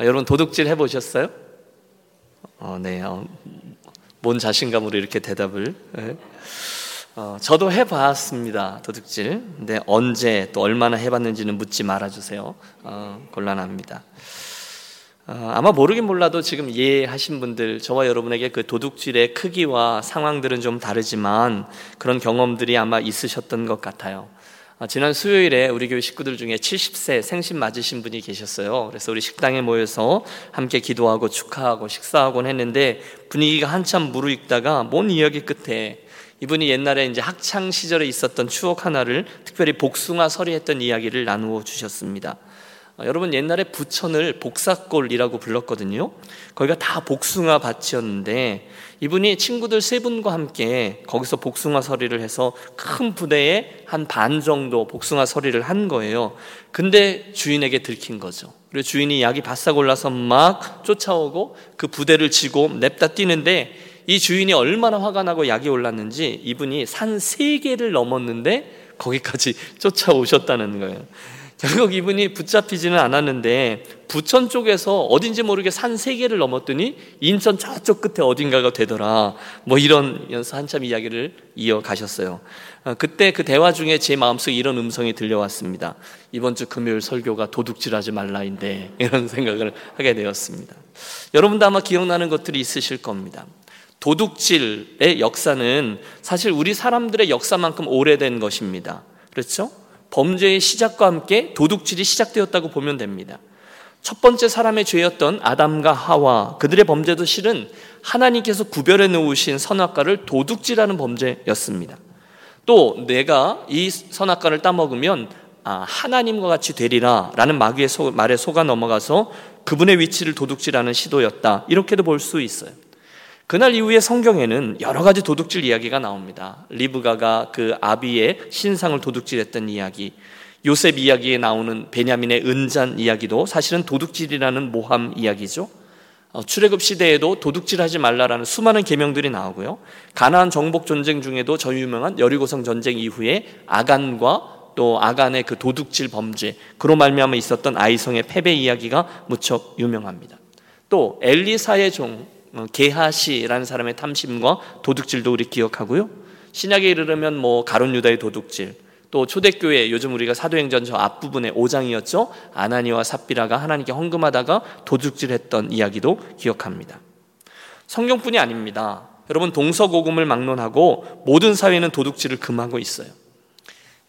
아, 여러분 도둑질 해보셨어요? 어, 네. 어, 뭔 자신감으로 이렇게 대답을? 네. 어, 저도 해봤습니다 도둑질. 근데 언제 또 얼마나 해봤는지는 묻지 말아주세요. 어, 곤란합니다. 어, 아마 모르긴 몰라도 지금 이해하신 분들 저와 여러분에게 그 도둑질의 크기와 상황들은 좀 다르지만 그런 경험들이 아마 있으셨던 것 같아요. 어, 지난 수요일에 우리 교회 식구들 중에 70세 생신 맞으신 분이 계셨어요. 그래서 우리 식당에 모여서 함께 기도하고 축하하고 식사하곤 했는데 분위기가 한참 무르익다가 뭔 이야기 끝에 이분이 옛날에 이제 학창 시절에 있었던 추억 하나를 특별히 복숭아 서리했던 이야기를 나누어 주셨습니다. 어, 여러분 옛날에 부천을 복사골이라고 불렀거든요. 거기가 다 복숭아 밭이었는데 이분이 친구들 세 분과 함께 거기서 복숭아 서리를 해서 큰 부대에 한 반 정도 복숭아 서리를 한 거예요. 근데 주인에게 들킨 거죠. 그리고 주인이 약이 바싹 올라서 막 쫓아오고 그 부대를 지고 냅다 뛰는데 이 주인이 얼마나 화가 나고 약이 올랐는지 이분이 산 세 개를 넘었는데 거기까지 쫓아오셨다는 거예요. 결국 이분이 붙잡히지는 않았는데 부천 쪽에서 어딘지 모르게 산 세 개를 넘었더니 인천 저쪽 끝에 어딘가가 되더라. 뭐 이런 연서 한참 이야기를 이어가셨어요. 어, 그때 그 대화 중에 제 마음속에 이런 음성이 들려왔습니다. 이번 주 금요일 설교가 도둑질하지 말라인데 이런 생각을 하게 되었습니다. 여러분도 아마 기억나는 것들이 있으실 겁니다. 도둑질의 역사는 사실 우리 사람들의 역사만큼 오래된 것입니다. 그렇죠? 범죄의 시작과 함께 도둑질이 시작되었다고 보면 됩니다. 첫 번째 사람의 죄였던 아담과 하와 그들의 범죄도 실은 하나님께서 구별해 놓으신 선악과를 도둑질하는 범죄였습니다. 또 내가 이 선악과를 따먹으면 아, 하나님과 같이 되리라 라는 마귀의 말에 속아 넘어가서 그분의 위치를 도둑질하는 시도였다. 이렇게도 볼 수 있어요. 그날 이후에 성경에는 여러 가지 도둑질 이야기가 나옵니다. 리브가가 그 아비의 신상을 도둑질했던 이야기, 요셉 이야기에 나오는 베냐민의 은잔 이야기도 사실은 도둑질이라는 모함 이야기죠. 어, 출애굽 시대에도 도둑질하지 말라라는 수많은 계명들이 나오고요. 가나안 정복 전쟁 중에도 저 유명한 여리고성 전쟁 이후에 아간과 또 아간의 그 도둑질 범죄 그로 말미암아 있었던 아이성의 패배 이야기가 무척 유명합니다. 또 엘리사의 종 어, 게하시라는 사람의 탐심과 도둑질도 우리 기억하고요. 신약에 이르면 뭐 가론 유다의 도둑질, 또 초대교회 요즘 우리가 사도행전 저 앞부분에 5장이었죠. 아나니와 삽비라가 하나님께 헌금하다가 도둑질했던 이야기도 기억합니다. 성경뿐이 아닙니다. 여러분 동서고금을 막론하고 모든 사회는 도둑질을 금하고 있어요.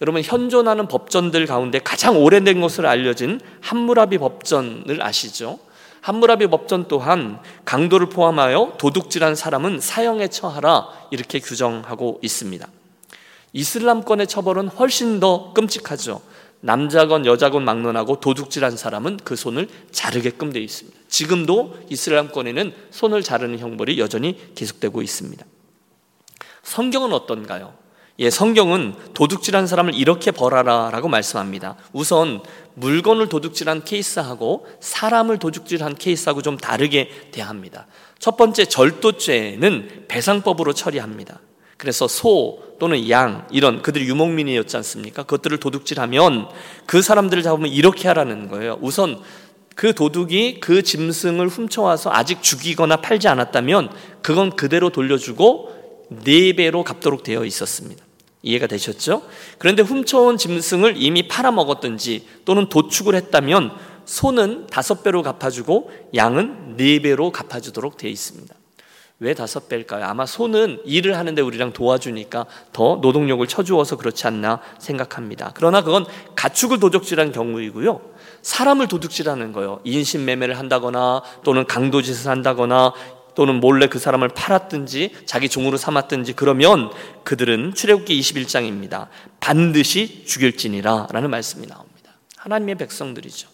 여러분 현존하는 법전들 가운데 가장 오래된 것으로 알려진 함무라비 법전을 아시죠? 함무라비 법전 또한 강도를 포함하여 도둑질한 사람은 사형에 처하라 이렇게 규정하고 있습니다. 이슬람권의 처벌은 훨씬 더 끔찍하죠. 남자건 여자건 막론하고 도둑질한 사람은 그 손을 자르게끔 되어 있습니다. 지금도 이슬람권에는 손을 자르는 형벌이 여전히 계속되고 있습니다. 성경은 어떤가요? 예, 성경은 도둑질한 사람을 이렇게 벌하라라고 말씀합니다. 우선 물건을 도둑질한 케이스하고 사람을 도둑질한 케이스하고 좀 다르게 대합니다. 첫 번째 절도죄는 배상법으로 처리합니다. 그래서 소 또는 양 이런 그들이 유목민이었지 않습니까? 그것들을 도둑질하면 그 사람들을 잡으면 이렇게 하라는 거예요. 우선 그 도둑이 그 짐승을 훔쳐와서 아직 죽이거나 팔지 않았다면 그건 그대로 돌려주고 네 배로 갚도록 되어 있었습니다. 이해가 되셨죠? 그런데 훔쳐온 짐승을 이미 팔아먹었든지 또는 도축을 했다면 소는 다섯 배로 갚아주고 양은 네 배로 갚아주도록 되어 있습니다. 왜 다섯 배일까요? 아마 소는 일을 하는데 우리랑 도와주니까 더 노동력을 쳐주어서 그렇지 않나 생각합니다. 그러나 그건 가축을 도둑질한 경우이고요. 사람을 도둑질하는 거예요. 인신매매를 한다거나 또는 강도짓을 한다거나 또는 몰래 그 사람을 팔았든지 자기 종으로 삼았든지 그러면 그들은 출애굽기 21장입니다. 반드시 죽일지니라 라는 말씀이 나옵니다. 하나님의 백성들이죠.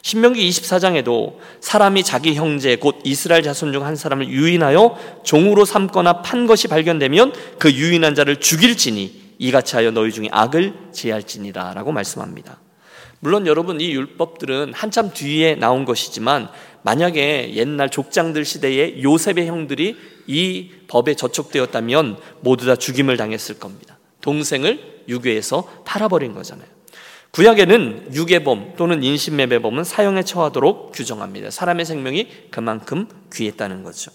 신명기 24장에도 사람이 자기 형제 곧 이스라엘 자손 중 한 사람을 유인하여 종으로 삼거나 판 것이 발견되면 그 유인한 자를 죽일지니 이같이 하여 너희 중에 악을 제할지니라 라고 말씀합니다. 물론 여러분 이 율법들은 한참 뒤에 나온 것이지만 만약에 옛날 족장들 시대에 요셉의 형들이 이 법에 저촉되었다면 모두 다 죽임을 당했을 겁니다. 동생을 유괴해서 팔아버린 거잖아요. 구약에는 유괴범 또는 인신매매범은 사형에 처하도록 규정합니다. 사람의 생명이 그만큼 귀했다는 거죠.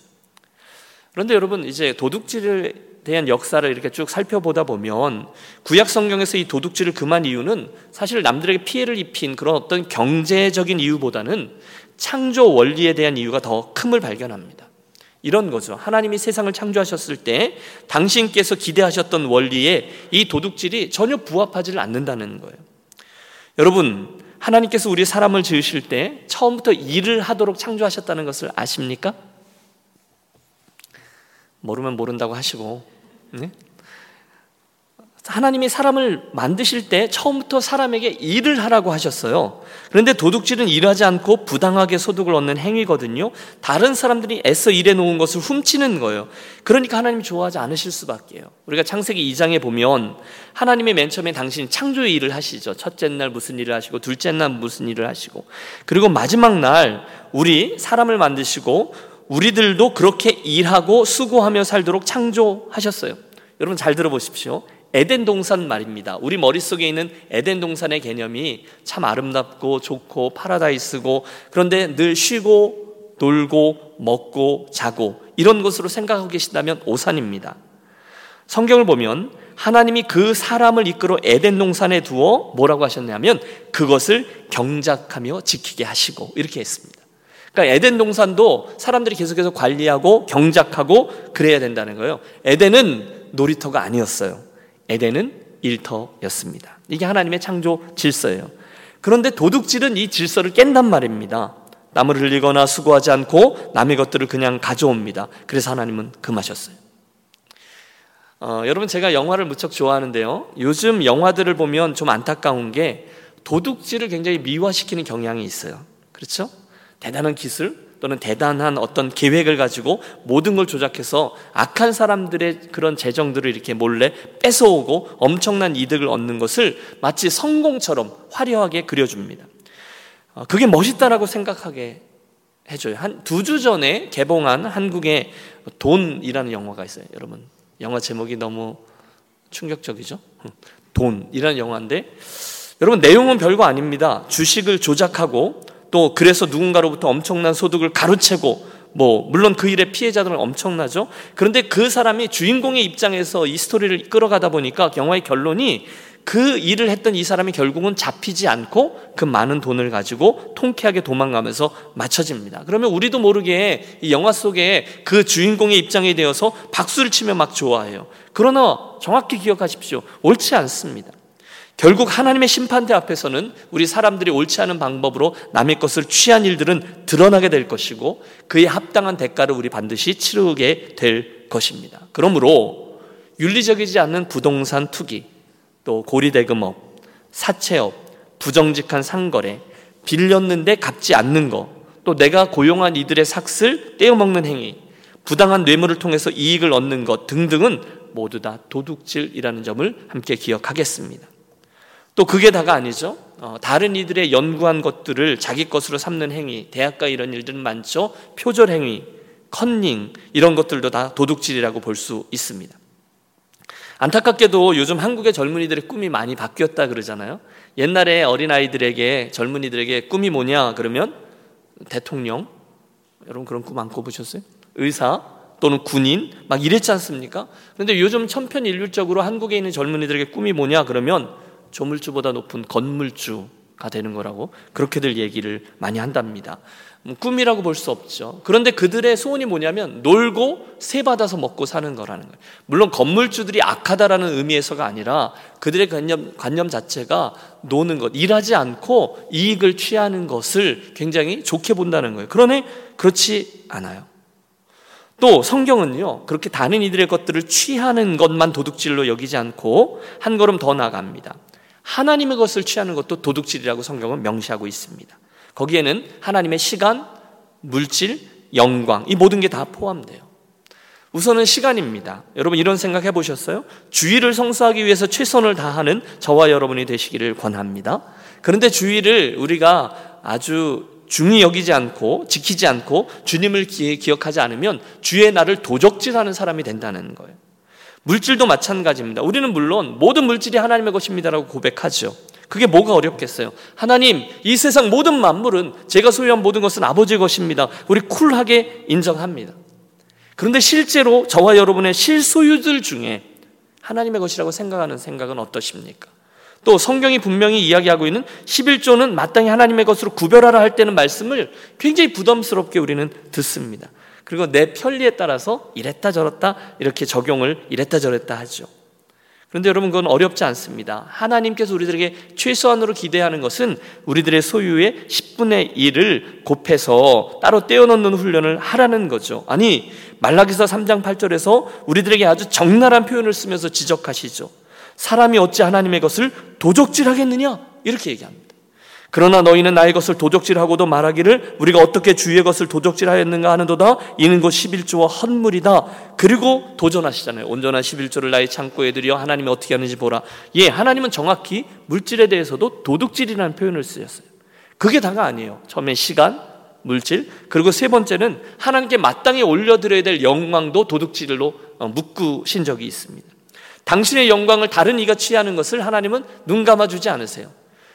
그런데 여러분 이제 도둑질에 대한 역사를 이렇게 쭉 살펴보다 보면 구약 성경에서 이 도둑질을 금한 이유는 사실 남들에게 피해를 입힌 그런 어떤 경제적인 이유보다는 창조 원리에 대한 이유가 더 큼을 발견합니다. 이런 거죠. 하나님이 세상을 창조하셨을 때 당신께서 기대하셨던 원리에 이 도둑질이 전혀 부합하지를 않는다는 거예요. 여러분, 하나님께서 우리 사람을 지으실 때 처음부터 일을 하도록 창조하셨다는 것을 아십니까? 모르면 모른다고 하시고, 네? 하나님이 사람을 만드실 때 처음부터 사람에게 일을 하라고 하셨어요. 그런데 도둑질은 일하지 않고 부당하게 소득을 얻는 행위거든요. 다른 사람들이 애써 일해 놓은 것을 훔치는 거예요. 그러니까 하나님이 좋아하지 않으실 수밖에요. 우리가 창세기 2장에 보면 하나님의 맨 처음에 당신이 창조의 일을 하시죠. 첫째 날 무슨 일을 하시고 둘째 날 무슨 일을 하시고 그리고 마지막 날 우리 사람을 만드시고 우리들도 그렇게 일하고 수고하며 살도록 창조하셨어요. 여러분 잘 들어보십시오. 에덴 동산 말입니다. 우리 머릿속에 있는 에덴 동산의 개념이 참 아름답고 좋고 파라다이스고 그런데 늘 쉬고 놀고 먹고 자고 이런 것으로 생각하고 계신다면 오산입니다. 성경을 보면 하나님이 그 사람을 이끌어 에덴 동산에 두어 뭐라고 하셨냐면 그것을 경작하며 지키게 하시고 이렇게 했습니다. 그러니까 에덴 동산도 사람들이 계속해서 관리하고 경작하고 그래야 된다는 거예요. 에덴은 놀이터가 아니었어요. 에덴은 일터였습니다. 이게 하나님의 창조 질서예요. 그런데 도둑질은 이 질서를 깬단 말입니다. 남을 흘리거나 수고하지 않고 남의 것들을 그냥 가져옵니다. 그래서 하나님은 금하셨어요. 어, 여러분 제가 영화를 무척 좋아하는데요. 요즘 영화들을 보면 좀 안타까운 게 도둑질을 굉장히 미화시키는 경향이 있어요. 그렇죠? 대단한 기술, 또는 대단한 어떤 계획을 가지고 모든 걸 조작해서 악한 사람들의 그런 재정들을 이렇게 몰래 뺏어오고 엄청난 이득을 얻는 것을 마치 성공처럼 화려하게 그려줍니다. 어, 그게 멋있다라고 생각하게 해줘요. 한 두 주 전에 개봉한 한국의 돈이라는 영화가 있어요. 여러분, 영화 제목이 너무 충격적이죠? 돈이라는 영화인데, 여러분, 내용은 별거 아닙니다. 주식을 조작하고 또 그래서 누군가로부터 엄청난 소득을 가로채고 뭐 물론 그 일의 피해자들은 엄청나죠. 그런데 그 사람이 주인공의 입장에서 이 스토리를 끌어가다 보니까 영화의 결론이 그 일을 했던 이 사람이 결국은 잡히지 않고 그 많은 돈을 가지고 통쾌하게 도망가면서 맞춰집니다. 그러면 우리도 모르게 이 영화 속에 그 주인공의 입장에 되어서 박수를 치며 막 좋아해요. 그러나 정확히 기억하십시오. 옳지 않습니다. 결국 하나님의 심판대 앞에서는 우리 사람들이 옳지 않은 방법으로 남의 것을 취한 일들은 드러나게 될 것이고 그에 합당한 대가를 우리 반드시 치르게 될 것입니다. 그러므로 윤리적이지 않는 부동산 투기, 또 고리대금업, 사채업, 부정직한 상거래, 빌렸는데 갚지 않는 것, 또 내가 고용한 이들의 삭슬 떼어먹는 행위, 부당한 뇌물을 통해서 이익을 얻는 것 등등은 모두 다 도둑질이라는 점을 함께 기억하겠습니다. 또 그게 다가 아니죠. 어, 다른 이들의 연구한 것들을 자기 것으로 삼는 행위, 대학가 이런 일들은 많죠. 표절 행위, 컨닝 이런 것들도 다 도둑질이라고 볼 수 있습니다. 안타깝게도 요즘 한국의 젊은이들의 꿈이 많이 바뀌었다 그러잖아요. 옛날에 어린아이들에게 젊은이들에게 꿈이 뭐냐 그러면 대통령 여러분 그런 꿈 안 꿔보셨어요? 의사 또는 군인 막 이랬지 않습니까? 그런데 요즘 천편일률적으로 한국에 있는 젊은이들에게 꿈이 뭐냐 그러면 조물주보다 높은 건물주가 되는 거라고 그렇게들 얘기를 많이 한답니다. 뭐 꿈이라고 볼 수 없죠. 그런데 그들의 소원이 뭐냐면 놀고 세 받아서 먹고 사는 거라는 거예요. 물론 건물주들이 악하다라는 의미에서가 아니라 그들의 관념, 관념 자체가 노는 것, 일하지 않고 이익을 취하는 것을 굉장히 좋게 본다는 거예요. 그러네 그렇지 않아요. 또 성경은요, 그렇게 다른 이들의 것들을 취하는 것만 도둑질로 여기지 않고 한 걸음 더 나갑니다. 하나님의 것을 취하는 것도 도둑질이라고 성경은 명시하고 있습니다. 거기에는 하나님의 시간, 물질, 영광, 이 모든 게 다 포함돼요. 우선은 시간입니다. 여러분 이런 생각 해보셨어요? 주의를 성수하기 위해서 최선을 다하는 저와 여러분이 되시기를 권합니다. 그런데 주의를 우리가 아주 중히 여기지 않고 지키지 않고 주님을 기억하지 않으면 주의 날을 도적질하는 사람이 된다는 거예요. 물질도 마찬가지입니다. 우리는 물론 모든 물질이 하나님의 것입니다라고 고백하죠. 그게 뭐가 어렵겠어요? 하나님, 이 세상 모든 만물은 제가 소유한 모든 것은 아버지의 것입니다. 우리 쿨하게 인정합니다. 그런데 실제로 저와 여러분의 실소유들 중에 하나님의 것이라고 생각하는 생각은 어떠십니까? 또 성경이 분명히 이야기하고 있는 11조는 마땅히 하나님의 것으로 구별하라 할 때는 말씀을 굉장히 부담스럽게 우리는 듣습니다. 그리고 내 편리에 따라서 이랬다 저랬다 이렇게 적용을 이랬다 저랬다 하죠. 그런데 여러분 그건 어렵지 않습니다. 하나님께서 우리들에게 최소한으로 기대하는 것은 우리들의 소유의 10분의 1을 곱해서 따로 떼어놓는 훈련을 하라는 거죠. 아니 말라기서 3장 8절에서 우리들에게 아주 적나라한 표현을 쓰면서 지적하시죠. 사람이 어찌 하나님의 것을 도적질하겠느냐 이렇게 얘기합니다. 그러나 너희는 나의 것을 도적질하고도 말하기를 우리가 어떻게 주의 것을 도적질하였는가 하는도다. 이는 곧 11조와 헛물이다. 그리고 도전하시잖아요. 온전한 11조를 나의 창고에 들여 하나님이 어떻게 하는지 보라. 예 하나님은 정확히 물질에 대해서도 도둑질이라는 표현을 쓰셨어요. 그게 다가 아니에요. 처음에 시간 물질 그리고 세 번째는 하나님께 마땅히 올려드려야 될 영광도 도둑질로 어, 묶으신 적이 있습니다. 당신의 영광을 다른 이가 취하는 것을 하나님은 눈 감아주지 않으세요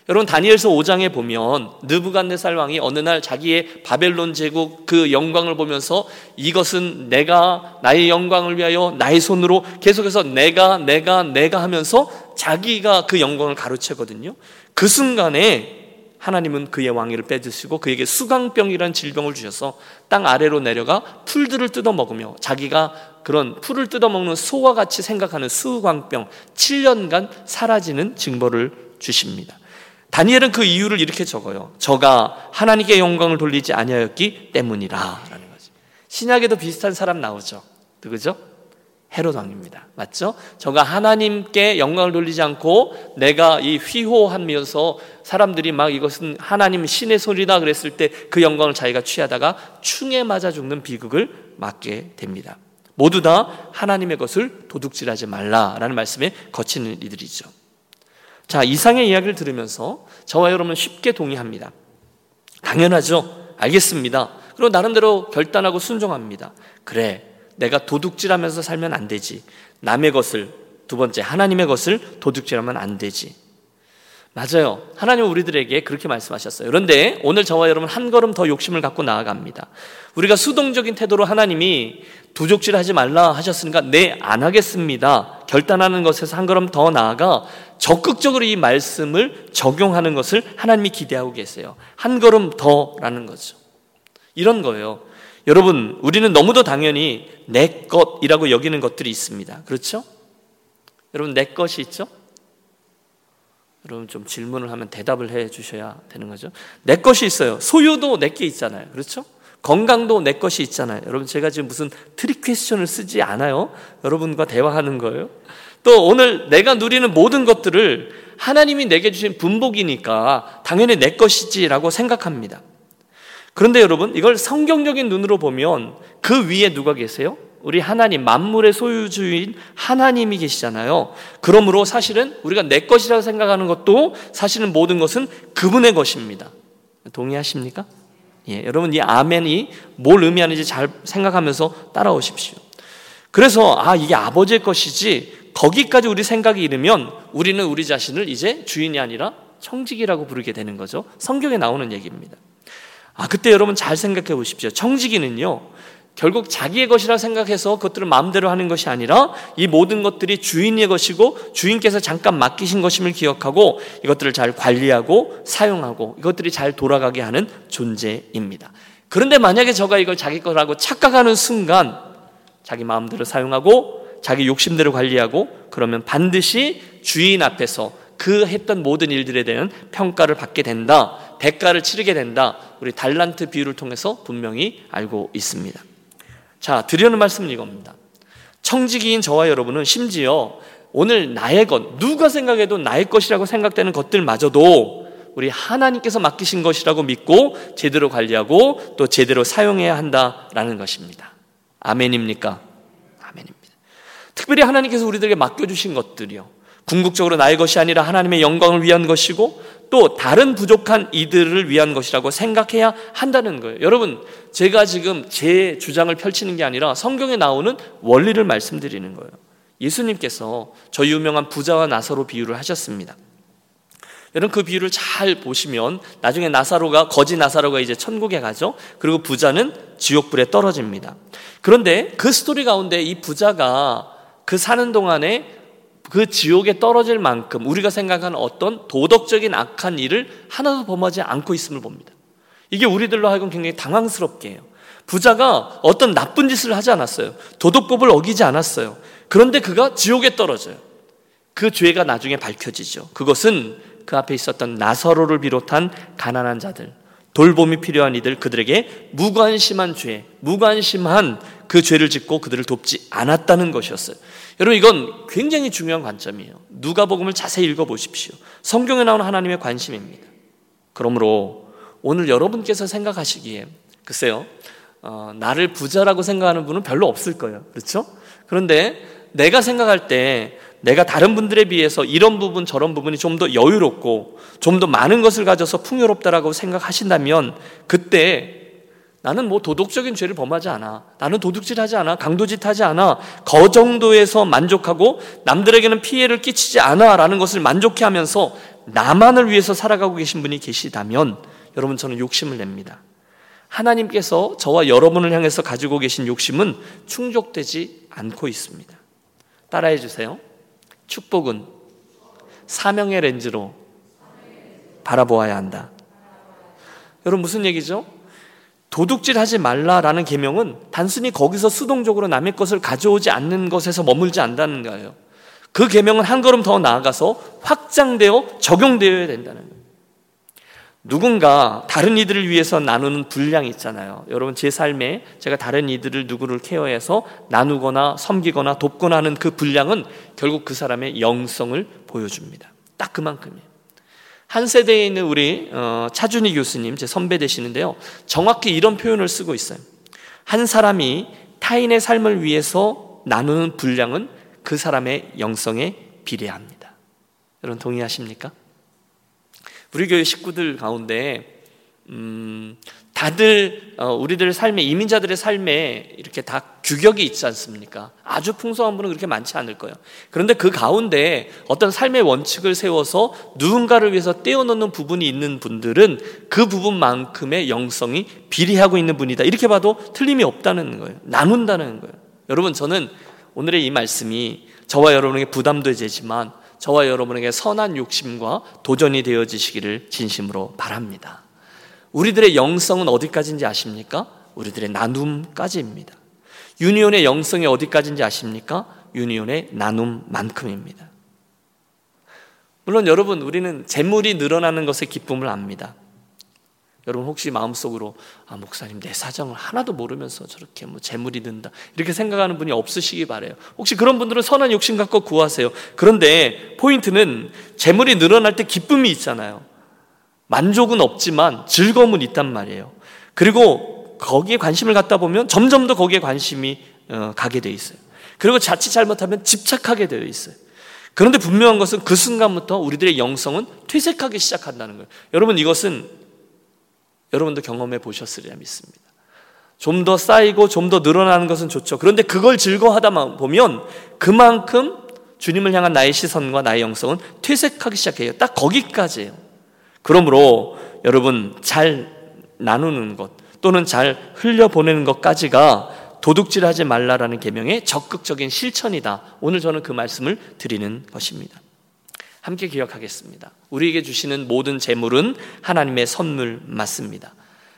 여러분 다니엘서 5장에 보면 느부갓네살 왕이 어느 날 자기의 바벨론 제국 그 영광을 보면서 이것은 내가 나의 영광을 위하여 나의 손으로 계속해서 내가 내가 내가 하면서 자기가 그 영광을 가로채거든요. 그 순간에 하나님은 그의 왕위를 빼드시고 그에게 수강병이라는 질병을 주셔서 땅 아래로 내려가 풀들을 뜯어 먹으며 자기가 그런 풀을 뜯어 먹는 소와 같이 생각하는 수광병 7년간 사라지는 징벌을 주십니다. 다니엘은 그 이유를 이렇게 적어요. 저가 하나님께 영광을 돌리지 아니하였기 때문이라라는 거지. 신약에도 비슷한 사람 나오죠. 누구죠? 헤롯 왕입니다. 맞죠? 저가 하나님께 영광을 돌리지 않고 내가 이 휘호하면서 사람들이 막 이것은 하나님 신의 소리다 그랬을 때 그 영광을 자기가 취하다가 충에 맞아 죽는 비극을 맞게 됩니다. 모두 다 하나님의 것을 도둑질하지 말라라는 말씀에 거치는 이들이죠. 자, 이상의 이야기를 들으면서 저와 여러분은 쉽게 동의합니다. 당연하죠. 알겠습니다. 그리고 나름대로 결단하고 순종합니다. 그래, 내가 도둑질하면서 살면 안 되지. 남의 것을, 두 번째, 하나님의 것을 도둑질하면 안 되지. 맞아요. 하나님은 우리들에게 그렇게 말씀하셨어요. 그런데 오늘 저와 여러분 한 걸음 더 욕심을 갖고 나아갑니다. 우리가 수동적인 태도로 하나님이 두족질 하지 말라 하셨으니까 네, 안 하겠습니다. 결단하는 것에서 한 걸음 더 나아가 적극적으로 이 말씀을 적용하는 것을 하나님이 기대하고 계세요. 한 걸음 더라는 거죠. 이런 거예요. 여러분, 우리는 너무도 당연히 내 것이라고 여기는 것들이 있습니다. 그렇죠? 여러분, 내 것이 있죠? 여러분 좀 질문을 하면 대답을 해 주셔야 되는 거죠. 내 것이 있어요. 소유도 내게 있잖아요. 그렇죠? 건강도 내 것이 있잖아요. 여러분 제가 지금 무슨 trick question을 쓰지 않아요. 여러분과 대화하는 거예요. 또 오늘 내가 누리는 모든 것들을 하나님이 내게 주신 분복이니까 당연히 내 것이지라고 생각합니다. 그런데 여러분 이걸 성경적인 눈으로 보면 그 위에 누가 계세요? 우리 하나님, 만물의 소유주인 하나님이 계시잖아요. 그러므로 사실은 우리가 내 것이라고 생각하는 것도 사실은 모든 것은 그분의 것입니다. 동의하십니까? 예, 여러분 이 아멘이 뭘 의미하는지 잘 생각하면서 따라오십시오. 그래서 아 이게 아버지의 것이지 거기까지 우리 생각이 이르면 우리는 우리 자신을 이제 주인이 아니라 청직이라고 부르게 되는 거죠. 성경에 나오는 얘기입니다. 아 그때 여러분 잘 생각해 보십시오. 청지기는요 결국 자기의 것이라 생각해서 그것들을 마음대로 하는 것이 아니라 이 모든 것들이 주인의 것이고 주인께서 잠깐 맡기신 것임을 기억하고 이것들을 잘 관리하고 사용하고 이것들이 잘 돌아가게 하는 존재입니다. 그런데 만약에 저가 이걸 자기 거라고 착각하는 순간 자기 마음대로 사용하고 자기 욕심대로 관리하고 그러면 반드시 주인 앞에서 그 했던 모든 일들에 대한 평가를 받게 된다. 대가를 치르게 된다. 우리 달란트 비유를 통해서 분명히 알고 있습니다. 자, 드리는 말씀은 이겁니다. 청지기인 저와 여러분은 심지어 오늘 나의 것, 누가 생각해도 나의 것이라고 생각되는 것들마저도 우리 하나님께서 맡기신 것이라고 믿고 제대로 관리하고 또 제대로 사용해야 한다라는 것입니다. 아멘입니까? 아멘입니다. 특별히 하나님께서 우리들에게 맡겨주신 것들이요. 궁극적으로 나의 것이 아니라 하나님의 영광을 위한 것이고 또 다른 부족한 이들을 위한 것이라고 생각해야 한다는 거예요. 여러분, 제가 지금 제 주장을 펼치는 게 아니라 성경에 나오는 원리를 말씀드리는 거예요. 예수님께서 저 유명한 부자와 나사로 비유를 하셨습니다. 여러분 그 비유를 잘 보시면 나중에 나사로가 거지 나사로가 이제 천국에 가죠. 그리고 부자는 지옥불에 떨어집니다. 그런데 그 스토리 가운데 이 부자가 그 사는 동안에 그 지옥에 떨어질 만큼 우리가 생각하는 어떤 도덕적인 악한 일을 하나도 범하지 않고 있음을 봅니다. 이게 우리들로 하여금 굉장히 당황스럽게 해요. 부자가 어떤 나쁜 짓을 하지 않았어요. 도덕법을 어기지 않았어요. 그런데 그가 지옥에 떨어져요. 그 죄가 나중에 밝혀지죠. 그것은 그 앞에 있었던 나서로를 비롯한 가난한 자들, 돌봄이 필요한 이들 그들에게 무관심한 죄, 무관심한 그 죄를 짓고 그들을 돕지 않았다는 것이었어요. 여러분 이건 굉장히 중요한 관점이에요. 누가복음을 자세히 읽어 보십시오. 성경에 나오는 하나님의 관심입니다. 그러므로 오늘 여러분께서 생각하시기에 글쎄요. 어, 나를 부자라고 생각하는 분은 별로 없을 거예요. 그렇죠? 그런데 내가 생각할 때 내가 다른 분들에 비해서 이런 부분 저런 부분이 좀 더 여유롭고 좀 더 많은 것을 가져서 풍요롭다라고 생각하신다면 그때 나는 뭐 도덕적인 죄를 범하지 않아. 나는 도둑질 하지 않아. 강도짓 하지 않아. 그 정도에서 만족하고 남들에게는 피해를 끼치지 않아 라는 것을 만족해 하면서 나만을 위해서 살아가고 계신 분이 계시다면 여러분 저는 욕심을 냅니다. 하나님께서 저와 여러분을 향해서 가지고 계신 욕심은 충족되지 않고 있습니다. 따라해 주세요. 축복은 사명의 렌즈로 바라보아야 한다. 여러분 무슨 얘기죠? 도둑질 하지 말라라는 계명은 단순히 거기서 수동적으로 남의 것을 가져오지 않는 것에서 머물지 않다는 거예요. 그 계명은 한 걸음 더 나아가서 확장되어 적용되어야 된다는 거예요. 누군가 다른 이들을 위해서 나누는 분량이 있잖아요. 여러분 제 삶에 제가 다른 이들을 누구를 케어해서 나누거나 섬기거나 돕거나 하는 그 분량은 결국 그 사람의 영성을 보여줍니다. 딱 그만큼이에요. 한 세대에 있는 우리 어, 차준희 교수님 제 선배 되시는데요. 정확히 이런 표현을 쓰고 있어요. 한 사람이 타인의 삶을 위해서 나누는 분량은 그 사람의 영성에 비례합니다. 여러분 동의하십니까? 우리 교회 식구들 가운데 음, 다들 어, 우리들 삶에 이민자들의 삶에 이렇게 다 규격이 있지 않습니까? 아주 풍성한 분은 그렇게 많지 않을 거예요. 그런데 그 가운데 어떤 삶의 원칙을 세워서 누군가를 위해서 떼어놓는 부분이 있는 분들은 그 부분만큼의 영성이 비례하고 있는 분이다. 이렇게 봐도 틀림이 없다는 거예요. 나눈다는 거예요. 여러분 저는 오늘의 이 말씀이 저와 여러분에게 부담도 되지만 저와 여러분에게 선한 욕심과 도전이 되어지시기를 진심으로 바랍니다. 우리들의 영성은 어디까지인지 아십니까? 우리들의 나눔까지입니다. 유니온의 영성이 어디까지인지 아십니까? 유니온의 나눔만큼입니다. 물론 여러분, 우리는 재물이 늘어나는 것의 기쁨을 압니다. 여러분 혹시 마음속으로 아 목사님 내 사정을 하나도 모르면서 저렇게 뭐 재물이 든다 이렇게 생각하는 분이 없으시기 바래요. 혹시 그런 분들은 선한 욕심 갖고 구하세요. 그런데 포인트는 재물이 늘어날 때 기쁨이 있잖아요. 만족은 없지만 즐거움은 있단 말이에요. 그리고 거기에 관심을 갖다 보면 점점 더 거기에 관심이 어, 가게 돼 있어요. 그리고 자칫 잘못하면 집착하게 되어 있어요. 그런데 분명한 것은 그 순간부터 우리들의 영성은 퇴색하기 시작한다는 거예요. 여러분 이것은 여러분도 경험해 보셨으리라 믿습니다. 좀 더 쌓이고 좀 더 늘어나는 것은 좋죠. 그런데 그걸 즐거워하다 보면 그만큼 주님을 향한 나의 시선과 나의 영성은 퇴색하기 시작해요. 딱 거기까지예요. 그러므로 여러분 잘 나누는 것 또는 잘 흘려보내는 것까지가 도둑질하지 말라라는 계명의 적극적인 실천이다. 오늘 저는 그 말씀을 드리는 것입니다. 함께 기억하겠습니다. 우리에게 주시는 모든 재물은 하나님의 선물 맞습니다.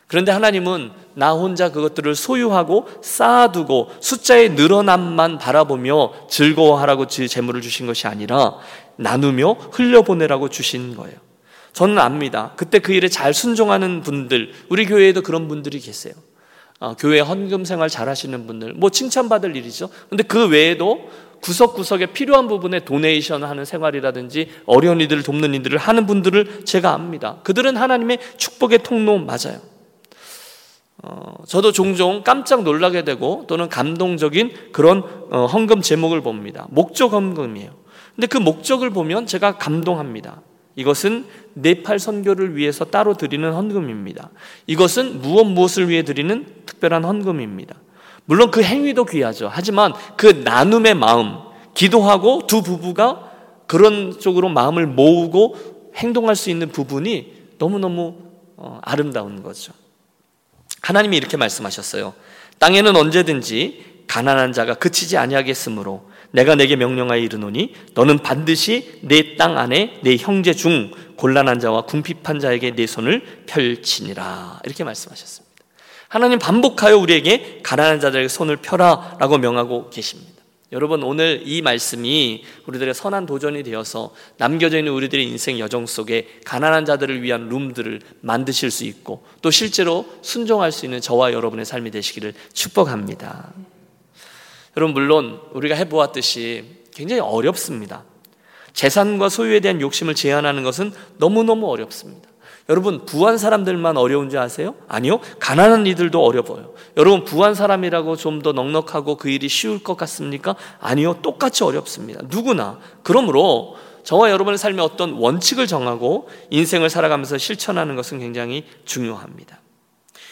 그런데 하나님은 나 혼자 그것들을 소유하고 쌓아두고 숫자의 늘어남만 바라보며 즐거워하라고 재물을 주신 것이 아니라 나누며 흘려보내라고 주신 거예요. 저는 압니다. 그때 그 일에 잘 순종하는 분들, 우리 교회에도 그런 분들이 계세요. 어, 교회 헌금 생활 잘 하시는 분들, 뭐 칭찬받을 일이죠. 근데 그 외에도 구석구석에 필요한 부분에 도네이션 하는 생활이라든지 어려운 이들을 돕는 이들을 하는 분들을 제가 압니다. 그들은 하나님의 축복의 통로 맞아요. 어, 저도 종종 깜짝 놀라게 되고 또는 감동적인 그런 어, 헌금 제목을 봅니다. 목적 헌금이에요. 근데 그 목적을 보면 제가 감동합니다. 이것은 네팔 선교를 위해서 따로 드리는 헌금입니다. 이것은 무엇 무엇을 위해 드리는 특별한 헌금입니다. 물론 그 행위도 귀하죠. 하지만 그 나눔의 마음, 기도하고 두 부부가 그런 쪽으로 마음을 모으고 행동할 수 있는 부분이 너무너무 어, 아름다운 거죠. 하나님이 이렇게 말씀하셨어요. 땅에는 언제든지 가난한 자가 그치지 아니하겠으므로 내가 내게 명령하여 이르노니 너는 반드시 내 땅 안에 내 형제 중 곤란한 자와 궁핍한 자에게 내 손을 펼치니라 이렇게 말씀하셨습니다. 하나님 반복하여 우리에게 가난한 자들에게 손을 펴라라고 명하고 계십니다. 여러분 오늘 이 말씀이 우리들의 선한 도전이 되어서 남겨져 있는 우리들의 인생 여정 속에 가난한 자들을 위한 룸들을 만드실 수 있고 또 실제로 순종할 수 있는 저와 여러분의 삶이 되시기를 축복합니다. 여러분 물론 우리가 해보았듯이 굉장히 어렵습니다. 재산과 소유에 대한 욕심을 제한하는 것은 너무너무 어렵습니다. 여러분 부한 사람들만 어려운 줄 아세요? 아니요. 가난한 이들도 어려워요. 여러분 부한 사람이라고 좀 더 넉넉하고 그 일이 쉬울 것 같습니까? 아니요. 똑같이 어렵습니다. 누구나. 그러므로 저와 여러분의 삶에 어떤 원칙을 정하고 인생을 살아가면서 실천하는 것은 굉장히 중요합니다.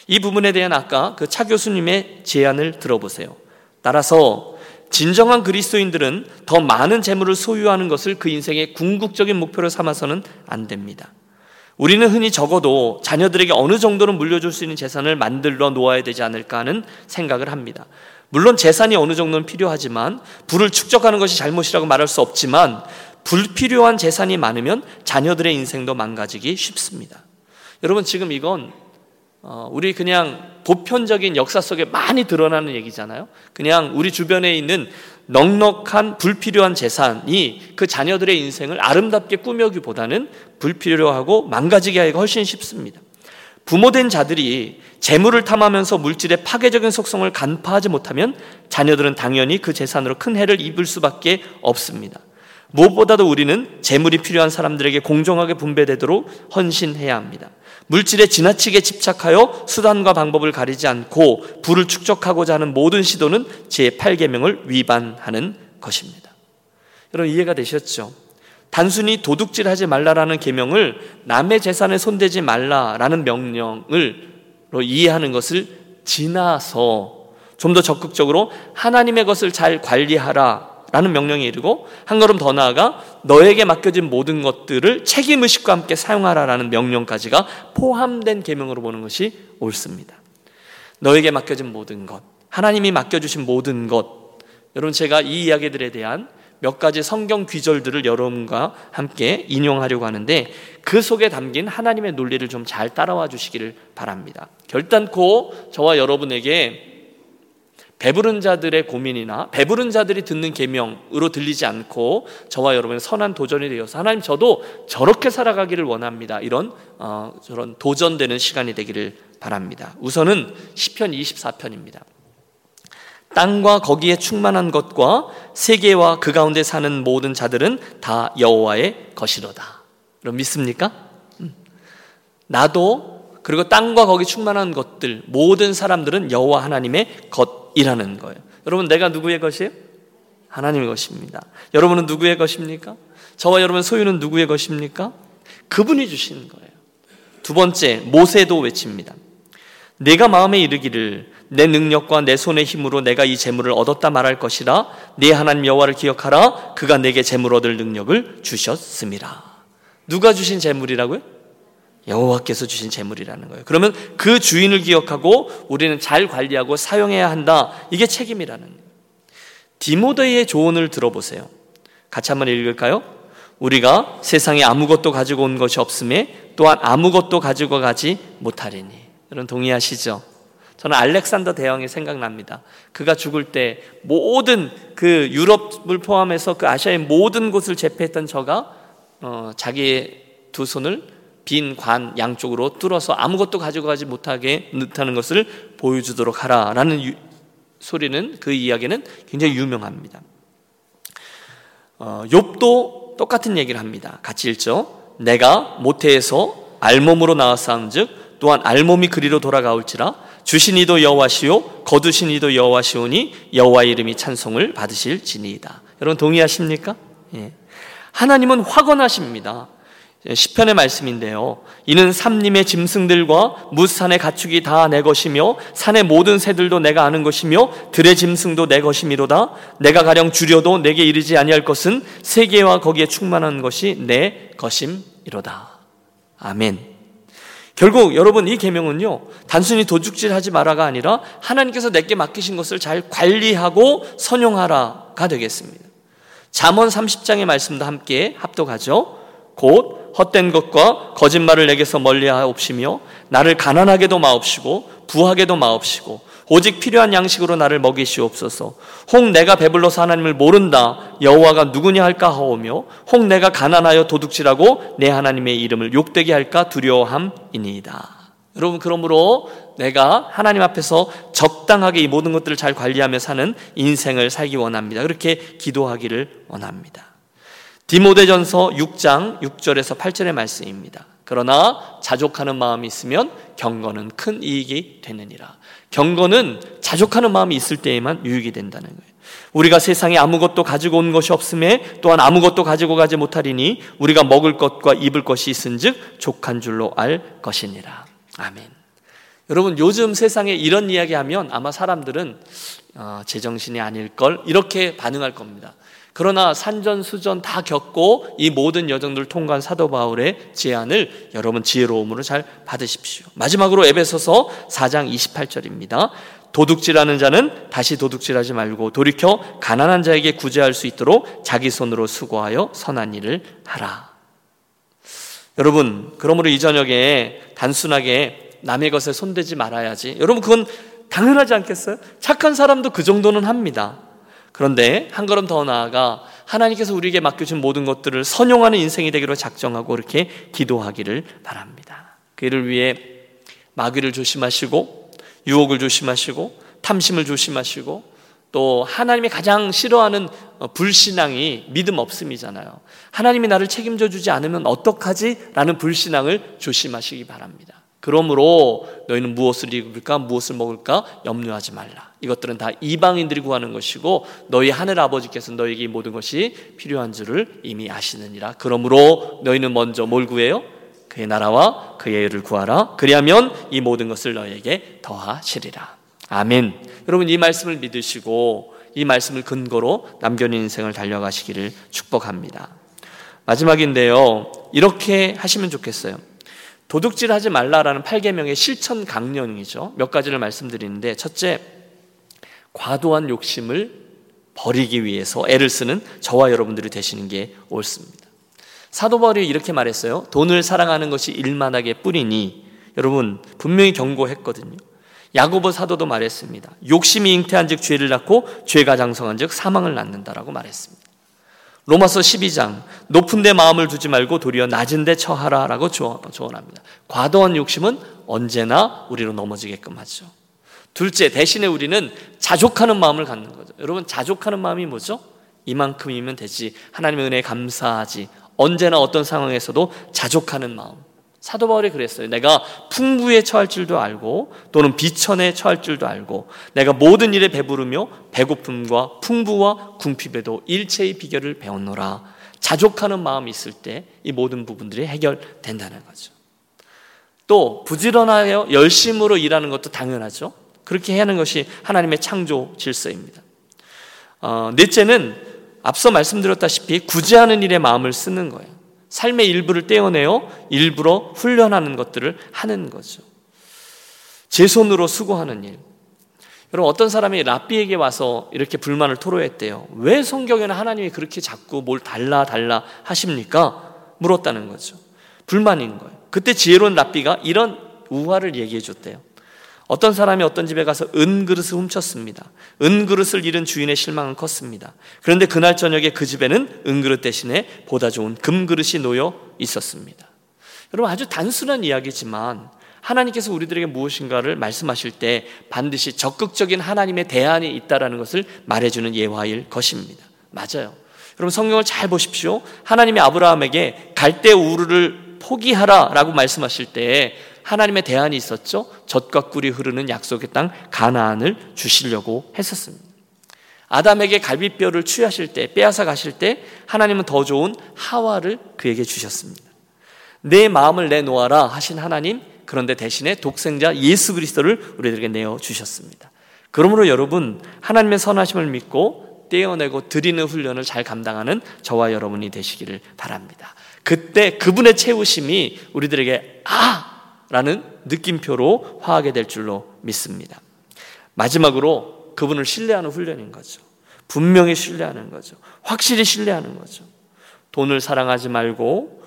이 부분에 대한 아까 그 차 교수님의 제안을 들어보세요. 따라서 진정한 그리스도인들은 더 많은 재물을 소유하는 것을 그 인생의 궁극적인 목표로 삼아서는 안 됩니다. 우리는 흔히 적어도 자녀들에게 어느 정도는 물려줄 수 있는 재산을 만들어 놓아야 되지 않을까 하는 생각을 합니다. 물론 재산이 어느 정도는 필요하지만 부를 축적하는 것이 잘못이라고 말할 수 없지만 불필요한 재산이 많으면 자녀들의 인생도 망가지기 쉽습니다. 여러분 지금 이건 어, 우리 그냥 보편적인 역사 속에 많이 드러나는 얘기잖아요. 그냥 우리 주변에 있는 넉넉한 불필요한 재산이 그 자녀들의 인생을 아름답게 꾸며기보다는 불필요하고 망가지게 하기가 훨씬 쉽습니다. 부모된 자들이 재물을 탐하면서 물질의 파괴적인 속성을 간파하지 못하면 자녀들은 당연히 그 재산으로 큰 해를 입을 수밖에 없습니다. 무엇보다도 우리는 재물이 필요한 사람들에게 공정하게 분배되도록 헌신해야 합니다. 물질에 지나치게 집착하여 수단과 방법을 가리지 않고 부를 축적하고자 하는 모든 시도는 제8계명을 위반하는 것입니다. 여러분 이해가 되셨죠? 단순히 도둑질하지 말라라는 계명을 남의 재산에 손대지 말라라는 명령을로 이해하는 것을 지나서 좀 더 적극적으로 하나님의 것을 잘 관리하라 라는 명령에 이르고 한 걸음 더 나아가 너에게 맡겨진 모든 것들을 책임 의식과 함께 사용하라라는 명령까지가 포함된 계명으로 보는 것이 옳습니다. 너에게 맡겨진 모든 것, 하나님이 맡겨주신 모든 것. 여러분 제가 이 이야기들에 대한 몇 가지 성경 귀절들을 여러분과 함께 인용하려고 하는데 그 속에 담긴 하나님의 논리를 좀 잘 따라와 주시기를 바랍니다. 결단코 저와 여러분에게 배부른 자들의 고민이나 배부른 자들이 듣는 계명으로 들리지 않고 저와 여러분의 선한 도전이 되어서 하나님 저도 저렇게 살아가기를 원합니다. 이런 어, 저런 도전되는 시간이 되기를 바랍니다. 우선은 시편 24편입니다. 땅과 거기에 충만한 것과 세계와 그 가운데 사는 모든 자들은 다 여호와의 것이로다. 여러분 믿습니까? 음. 나도 그리고 땅과 거기 충만한 것들 모든 사람들은 여호와 하나님의 것 이라는 거예요. 여러분, 내가 누구의 것이에요? 하나님의 것입니다. 여러분은 누구의 것입니까? 저와 여러분 소유는 누구의 것입니까? 그분이 주시는 거예요. 두 번째, 모세도 외칩니다. 내가 마음에 이르기를 내 능력과 내 손의 힘으로 내가 이 재물을 얻었다 말할 것이라 내 하나님 여호와를 기억하라 그가 내게 재물 얻을 능력을 주셨음이라. 누가 주신 재물이라고요? 여호와께서 주신 재물이라는 거예요. 그러면 그 주인을 기억하고 우리는 잘 관리하고 사용해야 한다. 이게 책임이라는 거예요. 디모데의 조언을 들어보세요. 같이 한번 읽을까요? 우리가 세상에 아무것도 가지고 온 것이 없음에 또한 아무것도 가지고 가지 못하리니. 여러분 동의하시죠? 저는 알렉산더 대왕이 생각납니다. 그가 죽을 때 모든 그 유럽을 포함해서 그 아시아의 모든 곳을 제패했던 저가 어, 자기의 두 손을 빈 관 양쪽으로 뚫어서 아무것도 가지고 가지 못하게 못하는 것을 보여주도록 하라라는 유, 소리는 그 이야기는 굉장히 유명합니다. 어, 욥도 똑같은 얘기를 합니다. 같이 읽죠. 내가 모태에서 알몸으로 나왔사온즉 또한 알몸이 그리로 돌아가올지라 주신 이도 여호와시오 거두신 이도 여호와시오니 여호와 이름이 찬송을 받으실지니이다. 여러분 동의하십니까? 예. 하나님은 확언하십니다. 시편의 말씀인데요. 이는 삼림의 짐승들과 무산의 가축이 다 내 것이며 산의 모든 새들도 내가 아는 것이며 들의 짐승도 내 것이미로다. 내가 가령 줄여도 내게 이르지 아니할 것은 세계와 거기에 충만한 것이 내 것임이로다. 이로다. 아멘. 결국 여러분 이 계명은요 단순히 도둑질하지 마라가 아니라 하나님께서 내게 맡기신 것을 잘 관리하고 선용하라가 되겠습니다. 잠언 30장의 말씀도 함께 합독하죠. 곧 헛된 것과 거짓말을 내게서 멀리하옵시며 나를 가난하게도 마옵시고 부하게도 마옵시고 오직 필요한 양식으로 나를 먹이시옵소서. 혹 내가 배불러서 하나님을 모른다. 여호와가 누구냐 할까 하오며 혹 내가 가난하여 도둑질하고 내 하나님의 이름을 욕되게 할까 두려워함이니이다. 여러분 그러므로 내가 하나님 앞에서 적당하게 이 모든 것들을 잘 관리하며 사는 인생을 살기 원합니다. 그렇게 기도하기를 원합니다. 디모데전서 6장 6절에서 8절의 말씀입니다. 그러나 자족하는 마음이 있으면 경건은 큰 이익이 되느니라. 경건은 자족하는 마음이 있을 때에만 유익이 된다는 거예요. 우리가 세상에 아무것도 가지고 온 것이 없음에 또한 아무것도 가지고 가지 못하리니 우리가 먹을 것과 입을 것이 있은즉 족한 줄로 알 것이니라. 아멘. 여러분 요즘 세상에 이런 이야기하면 아마 사람들은 어, 제정신이 아닐 걸 이렇게 반응할 겁니다. 그러나 산전수전 다 겪고 이 모든 여정들을 통과한 사도 바울의 제안을 여러분 지혜로움으로 잘 받으십시오. 마지막으로 에베소서 4장 28절입니다. 도둑질하는 자는 다시 도둑질하지 말고 돌이켜 가난한 자에게 구제할 수 있도록 자기 손으로 수고하여 선한 일을 하라. 여러분, 그러므로 이 저녁에 단순하게 남의 것에 손대지 말아야지. 여러분, 그건 당연하지 않겠어요? 착한 사람도 그 정도는 합니다. 그런데 한 걸음 더 나아가 하나님께서 우리에게 맡겨준 모든 것들을 선용하는 인생이 되기로 작정하고 이렇게 기도하기를 바랍니다. 그를 위해 마귀를 조심하시고 유혹을 조심하시고 탐심을 조심하시고 또 하나님이 가장 싫어하는 불신앙이 믿음 없음이잖아요. 하나님이 나를 책임져 주지 않으면 어떡하지? 라는 불신앙을 조심하시기 바랍니다. 그러므로 너희는 무엇을 입을까 무엇을 먹을까 염려하지 말라. 이것들은 다 이방인들이 구하는 것이고 너희 하늘 아버지께서 너에게 모든 것이 필요한 줄을 이미 아시느니라. 그러므로 너희는 먼저 뭘 구해요? 그의 나라와 그의 의를 구하라. 그리하면 이 모든 것을 너에게 더하시리라. 아멘. 여러분 이 말씀을 믿으시고 이 말씀을 근거로 남겨진 인생을 달려가시기를 축복합니다. 마지막인데요. 이렇게 하시면 좋겠어요. 도둑질 하지 말라라는 8계명의 실천 강령이죠. 몇 가지를 말씀드리는데 첫째, 과도한 욕심을 버리기 위해서 애를 쓰는 저와 여러분들이 되시는 게 옳습니다. 사도 바울이 이렇게 말했어요. 돈을 사랑하는 것이 일만하게 뿌리니 여러분 분명히 경고했거든요. 야고보 사도도 말했습니다. 욕심이 잉태한즉 죄를 낳고 죄가 장성한즉 사망을 낳는다라고 말했습니다. 로마서 12장 높은 데 마음을 두지 말고 도리어 낮은 데 처하라라고 조언합니다. 과도한 욕심은 언제나 우리로 넘어지게끔 하죠. 둘째, 대신에 우리는 자족하는 마음을 갖는 거죠. 여러분, 자족하는 마음이 뭐죠? 이만큼이면 되지. 하나님의 은혜에 감사하지. 언제나 어떤 상황에서도 자족하는 마음. 사도 바울이 그랬어요. 내가 풍부에 처할 줄도 알고 또는 비천에 처할 줄도 알고 내가 모든 일에 배부르며 배고픔과 풍부와 궁핍에도 일체의 비결을 배웠노라. 자족하는 마음이 있을 때 이 모든 부분들이 해결된다는 거죠. 또 부지런하여 열심으로 일하는 것도 당연하죠. 그렇게 하는 것이 하나님의 창조 질서입니다. 어, 넷째는 앞서 말씀드렸다시피 구제하는 일에 마음을 쓰는 거예요. 삶의 일부를 떼어내어 일부러 훈련하는 것들을 하는 거죠. 제 손으로 수고하는 일. 여러분 어떤 사람이 라비에게 와서 이렇게 불만을 토로했대요. 왜 성경에는 하나님이 그렇게 자꾸 뭘 달라 달라 하십니까? 물었다는 거죠. 불만인 거예요. 그때 지혜로운 라비가 이런 우화를 얘기해 줬대요. 어떤 사람이 어떤 집에 가서 은 그릇을 훔쳤습니다. 은 그릇을 잃은 주인의 실망은 컸습니다. 그런데 그날 저녁에 그 집에는 은 그릇 대신에 보다 좋은 금 그릇이 놓여 있었습니다. 여러분 아주 단순한 이야기지만 하나님께서 우리들에게 무엇인가를 말씀하실 때 반드시 적극적인 하나님의 대안이 있다라는 것을 말해주는 예화일 것입니다. 맞아요. 여러분 성경을 잘 보십시오. 하나님이 아브라함에게 갈대 우르를 포기하라라고 말씀하실 때 하나님의 대안이 있었죠. 젖과 꿀이 흐르는 약속의 땅 가나안을 주시려고 했었습니다. 아담에게 갈비뼈를 취하실 때 빼앗아 가실 때 하나님은 더 좋은 하와를 그에게 주셨습니다. 내 마음을 내놓아라 하신 하나님 그런데 대신에 독생자 예수 그리스도를 우리들에게 내어 주셨습니다. 그러므로 여러분 하나님의 선하심을 믿고 떼어내고 드리는 훈련을 잘 감당하는 저와 여러분이 되시기를 바랍니다. 그때 그분의 채우심이 우리들에게 아! 라는 느낌표로 화하게 될 줄로 믿습니다. 마지막으로 그분을 신뢰하는 훈련인 거죠. 분명히 신뢰하는 거죠. 확실히 신뢰하는 거죠. 돈을 사랑하지 말고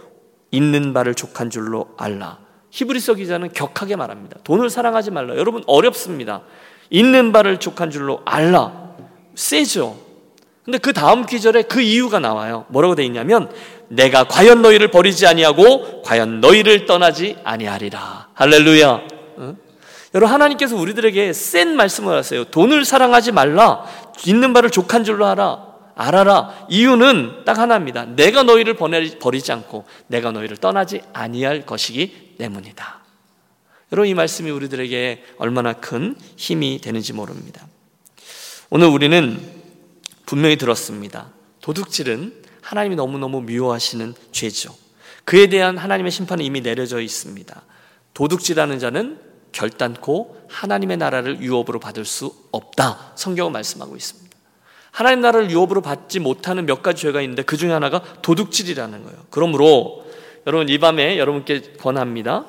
있는 바를 족한 줄로 알라. 히브리서 기자는 격하게 말합니다. 돈을 사랑하지 말라. 여러분 어렵습니다. 있는 바를 족한 줄로 알라. 세죠. 근데 그 다음 기절에 그 이유가 나와요. 뭐라고 돼 있냐면 내가 과연 너희를 버리지 아니하고 과연 너희를 떠나지 아니하리라. 할렐루야. 응? 여러분 하나님께서 우리들에게 센 말씀을 하세요. 돈을 사랑하지 말라. 있는 바를 족한 줄로 하라. 알아라. 이유는 딱 하나입니다. 내가 너희를 버리지 않고 내가 너희를 떠나지 아니할 것이기 때문이다. 여러분 이 말씀이 우리들에게 얼마나 큰 힘이 되는지 모릅니다. 오늘 우리는 분명히 들었습니다. 도둑질은 하나님이 너무너무 미워하시는 죄죠. 그에 대한 하나님의 심판은 이미 내려져 있습니다. 도둑질하는 자는 결단코 하나님의 나라를 유업으로 받을 수 없다. 성경은 말씀하고 있습니다. 하나님 나라를 유업으로 받지 못하는 몇 가지 죄가 있는데 그 중에 하나가 도둑질이라는 거예요. 그러므로 여러분 이 밤에 여러분께 권합니다.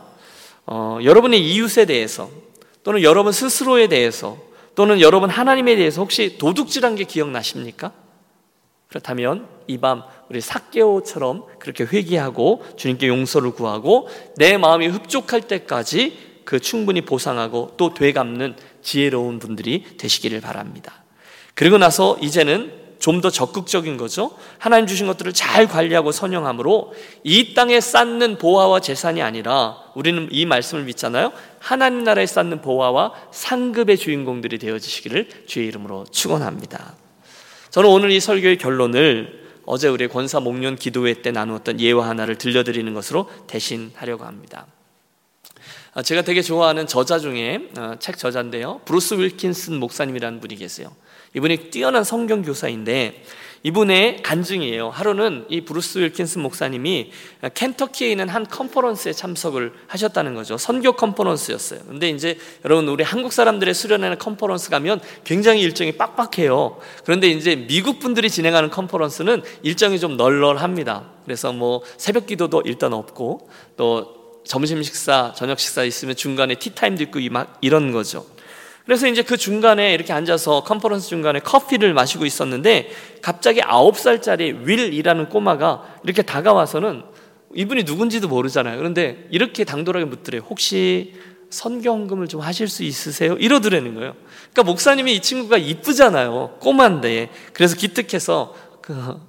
어, 여러분의 이웃에 대해서 또는 여러분 스스로에 대해서 또는 여러분 하나님에 대해서 혹시 도둑질한 게 기억나십니까? 그렇다면 이 밤 우리 사개오처럼 그렇게 회개하고 주님께 용서를 구하고 내 마음이 흡족할 때까지 그 충분히 보상하고 또 되갚는 지혜로운 분들이 되시기를 바랍니다. 그리고 나서 이제는 좀 더 적극적인 거죠. 하나님 주신 것들을 잘 관리하고 선영함으로 이 땅에 쌓는 보화와 재산이 아니라 우리는 이 말씀을 믿잖아요. 하나님 나라에 쌓는 보화와 상급의 주인공들이 되어지시기를 주의 이름으로 축원합니다. 저는 오늘 이 설교의 결론을 어제 우리 권사 목련 기도회 때 나누었던 예화 하나를 들려드리는 것으로 대신하려고 합니다. 아, 제가 되게 좋아하는 저자 중에 어, 책 저자인데요. 브루스 윌킨슨 목사님이라는 분이 계세요. 이분이 뛰어난 성경 교사인데 이분의 간증이에요. 하루는 이 브루스 윌킨슨 목사님이 켄터키에 있는 한 컨퍼런스에 참석을 하셨다는 거죠. 선교 컨퍼런스였어요. 근데 이제 여러분 우리 한국 사람들의 수련하는 컨퍼런스 가면 굉장히 일정이 빡빡해요. 그런데 이제 미국 분들이 진행하는 컨퍼런스는 일정이 좀 널널합니다. 그래서 뭐 새벽 기도도 일단 없고 또 점심 식사, 저녁 식사 있으면 중간에 티타임도 있고 이런 거죠. 그래서 이제 그 중간에 이렇게 앉아서 컨퍼런스 중간에 커피를 마시고 있었는데 갑자기 아홉 살짜리 윌이라는 꼬마가 이렇게 다가와서는 이분이 누군지도 모르잖아요. 그런데 이렇게 당돌하게 묻더래요. 혹시 선경금을 좀 하실 수 있으세요? 이러더라는 거예요. 그러니까 목사님이 이 친구가 이쁘잖아요. 꼬마인데. 그래서 기특해서 그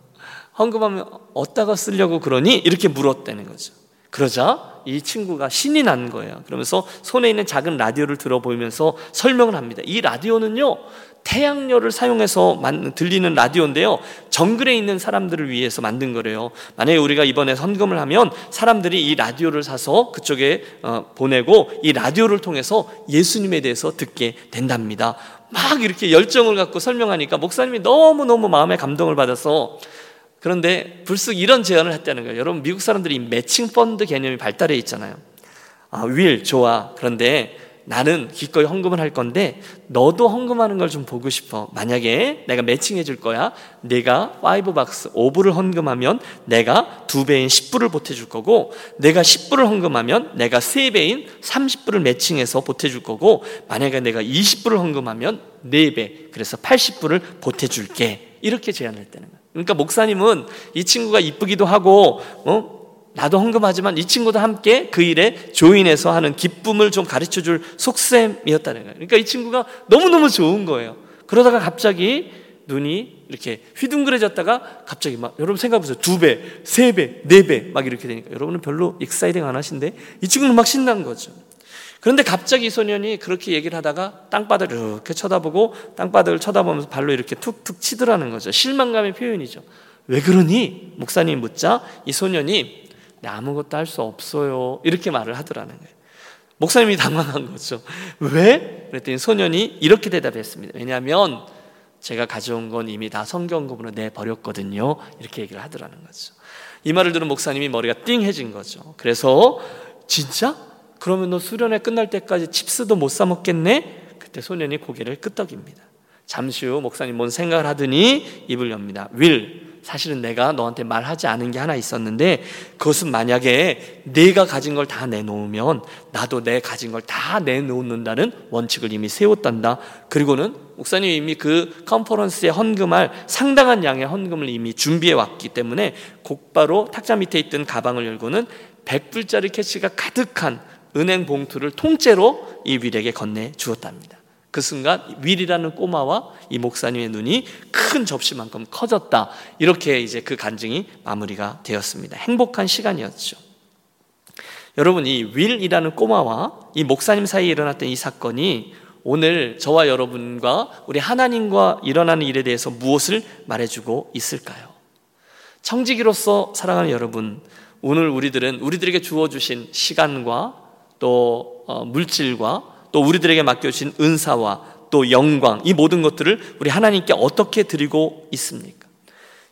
헌금하면 어디다가 쓰려고 그러니? 이렇게 물었다는 거죠. 그러자 이 친구가 신이 난 거예요. 그러면서 손에 있는 작은 라디오를 들어보면서 설명을 합니다. 이 라디오는요, 태양열을 사용해서 들리는 라디오인데요. 정글에 있는 사람들을 위해서 만든 거래요. 만약에 우리가 이번에 선금을 하면 사람들이 이 라디오를 사서 그쪽에 어, 보내고 이 라디오를 통해서 예수님에 대해서 듣게 된답니다. 막 이렇게 열정을 갖고 설명하니까 목사님이 너무너무 마음에 감동을 받아서 그런데 불쑥 이런 제안을 했다는 거예요. 여러분 미국 사람들이 매칭 펀드 개념이 발달해 있잖아요. 아, 윌 좋아. 그런데 나는 기꺼이 헌금을 할 건데 너도 헌금하는 걸 좀 보고 싶어. 만약에 내가 매칭해 줄 거야. 내가 5박스 5불을 헌금하면 내가 2배인 10불을 보태 줄 거고 내가 10불을 헌금하면 내가 3배인 30불을 매칭해서 보태 줄 거고 만약에 내가 20불을 헌금하면 4배 그래서 80불을 보태 줄게. 이렇게 제안을 했다는 거예요. 그러니까 목사님은 이 친구가 이쁘기도 하고, 어? 나도 헌금하지만 이 친구도 함께 그 일에 join해서 하는 기쁨을 좀 가르쳐 줄 속셈이었다는 거예요. 그러니까 이 친구가 너무너무 좋은 거예요. 그러다가 갑자기 눈이 이렇게 휘둥그레졌다가 갑자기 막 여러분 생각해 보세요. 두 배, 세 배, 네 배 막 이렇게 되니까 여러분은 별로 exciting 안 하신데 이 친구는 막 신난 거죠. 그런데 갑자기 이 소년이 그렇게 얘기를 하다가 땅바닥을 이렇게 쳐다보고 땅바닥을 쳐다보면서 발로 이렇게 툭툭 치더라는 거죠. 실망감의 표현이죠. 왜 그러니? 목사님 묻자 이 소년이 나 아무것도 할 수 없어요. 이렇게 말을 하더라는 거예요. 목사님이 당황한 거죠. 왜? 그랬더니 소년이 이렇게 대답했습니다. 왜냐하면 제가 가져온 건 이미 다 성경금으로 내버렸거든요. 이렇게 얘기를 하더라는 거죠. 이 말을 들은 목사님이 머리가 띵해진 거죠. 그래서 진짜? 그러면 너 수련회 끝날 때까지 칩스도 못 사 먹겠네? 그때 소년이 고개를 끄덕입니다. 잠시 후 목사님 뭔 생각을 하더니 입을 엽니다. 윌, 사실은 내가 너한테 말하지 않은 게 하나 있었는데 그것은 만약에 내가 가진 걸 다 내놓으면 나도 내 가진 걸 다 내놓는다는 원칙을 이미 세웠단다. 그리고는 목사님이 이미 그 컨퍼런스에 헌금할 상당한 양의 헌금을 이미 준비해 왔기 때문에 곧바로 탁자 밑에 있던 가방을 열고는 100불짜리 캐시가 가득한 은행 봉투를 통째로 이 윌에게 건네 주었답니다. 그 순간 윌이라는 꼬마와 이 목사님의 눈이 큰 접시만큼 커졌다. 이렇게 이제 그 간증이 마무리가 되었습니다. 행복한 시간이었죠. 여러분 이 윌이라는 꼬마와 이 목사님 사이에 일어났던 이 사건이 오늘 저와 여러분과 우리 하나님과 일어나는 일에 대해서 무엇을 말해주고 있을까요? 청지기로서 사랑하는 여러분, 오늘 우리들은 우리들에게 주어주신 시간과 또 어, 물질과 또 우리들에게 맡겨주신 은사와 또 영광 이 모든 것들을 우리 하나님께 어떻게 드리고 있습니까?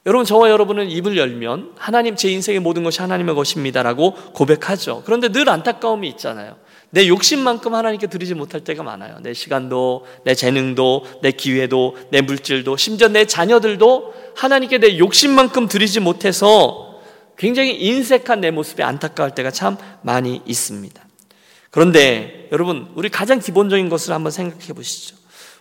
여러분 저와 여러분은 입을 열면 하나님 제 인생의 모든 것이 하나님의 것입니다라고 고백하죠. 그런데 늘 안타까움이 있잖아요. 내 욕심만큼 하나님께 드리지 못할 때가 많아요. 내 시간도, 내 재능도, 내 기회도, 내 물질도, 심지어 내 자녀들도 하나님께 내 욕심만큼 드리지 못해서 굉장히 인색한 내 모습에 안타까울 때가 참 많이 있습니다. 그런데 여러분, 우리 가장 기본적인 것을 한번 생각해 보시죠.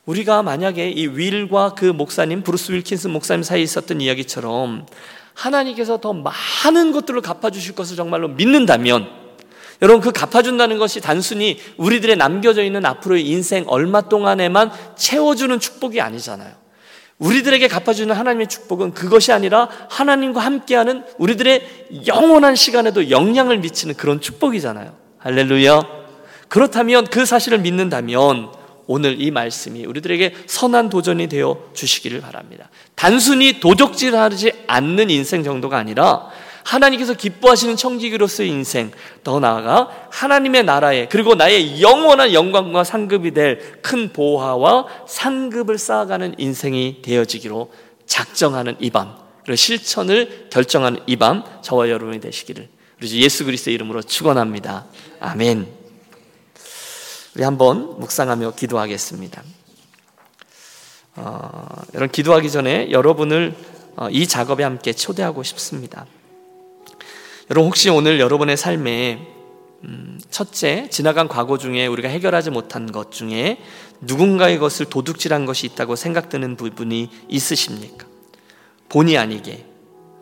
우리가 만약에 이 윌과 그 목사님, 브루스 윌킨스 목사님 사이에 있었던 이야기처럼 하나님께서 더 많은 것들을 갚아주실 것을 정말로 믿는다면 여러분 그 갚아준다는 것이 단순히 우리들의 남겨져 있는 앞으로의 인생 얼마 동안에만 채워주는 축복이 아니잖아요. 우리들에게 갚아주는 하나님의 축복은 그것이 아니라 하나님과 함께하는 우리들의 영원한 시간에도 영향을 미치는 그런 축복이잖아요. 할렐루야. 그렇다면 그 사실을 믿는다면 오늘 이 말씀이 우리들에게 선한 도전이 되어 주시기를 바랍니다. 단순히 도적질 하지 않는 인생 정도가 아니라 하나님께서 기뻐하시는 청지기로서의 인생, 더 나아가 하나님의 나라에 그리고 나의 영원한 영광과 상급이 될 큰 보화와 상급을 쌓아가는 인생이 되어지기로 작정하는 이 밤, 그리고 실천을 결정하는 이 밤, 저와 여러분이 되시기를 우리 예수 그리스도의 이름으로 축원합니다. 아멘. 우리 한번 묵상하며 기도하겠습니다. 어, 여러분 기도하기 전에 여러분을 어, 이 작업에 함께 초대하고 싶습니다. 여러분 혹시 오늘 여러분의 삶에 음, 첫째 지나간 과거 중에 우리가 해결하지 못한 것 중에 누군가의 것을 도둑질한 것이 있다고 생각되는 부분이 있으십니까? 본의 아니게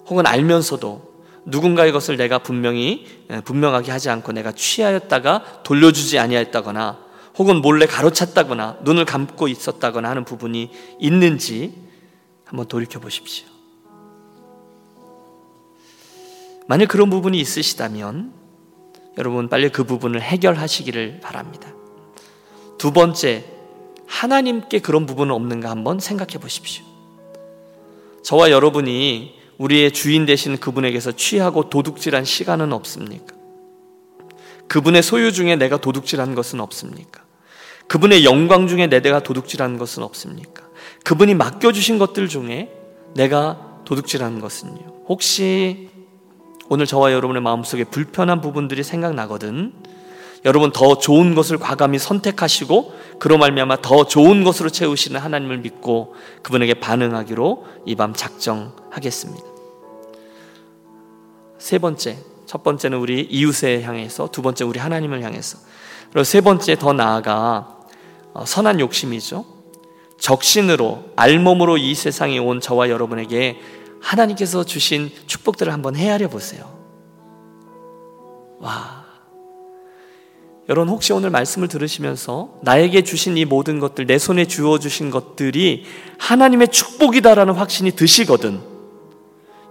혹은 알면서도 누군가의 것을 내가 분명히 분명하게 하지 않고 내가 취하였다가 돌려주지 아니하였다거나 혹은 몰래 가로찼다거나 눈을 감고 있었다거나 하는 부분이 있는지 한번 돌이켜 보십시오. 만약 그런 부분이 있으시다면 여러분 빨리 그 부분을 해결하시기를 바랍니다. 두 번째, 하나님께 그런 부분은 없는가 한번 생각해 보십시오. 저와 여러분이 우리의 주인 되신 그분에게서 취하고 도둑질한 시간은 없습니까? 그분의 소유 중에 내가 도둑질한 것은 없습니까? 그분의 영광 중에 내가 도둑질한 것은 없습니까? 그분이 맡겨주신 것들 중에 내가 도둑질한 것은요. 혹시 오늘 저와 여러분의 마음속에 불편한 부분들이 생각나거든. 여러분 더 좋은 것을 과감히 선택하시고 그로 말미암아 더 좋은 것으로 채우시는 하나님을 믿고 그분에게 반응하기로 이 밤 작정하겠습니다. 세 번째, 첫 번째는 우리 이웃에 향해서, 두 번째 우리 하나님을 향해서, 그리고 세 번째 더 나아가 어, 선한 욕심이죠. 적신으로 알몸으로 이 세상에 온 저와 여러분에게 하나님께서 주신 축복들을 한번 헤아려 보세요. 와. 여러분 혹시 오늘 말씀을 들으시면서 나에게 주신 이 모든 것들 내 손에 주어 주신 것들이 하나님의 축복이다라는 확신이 드시거든.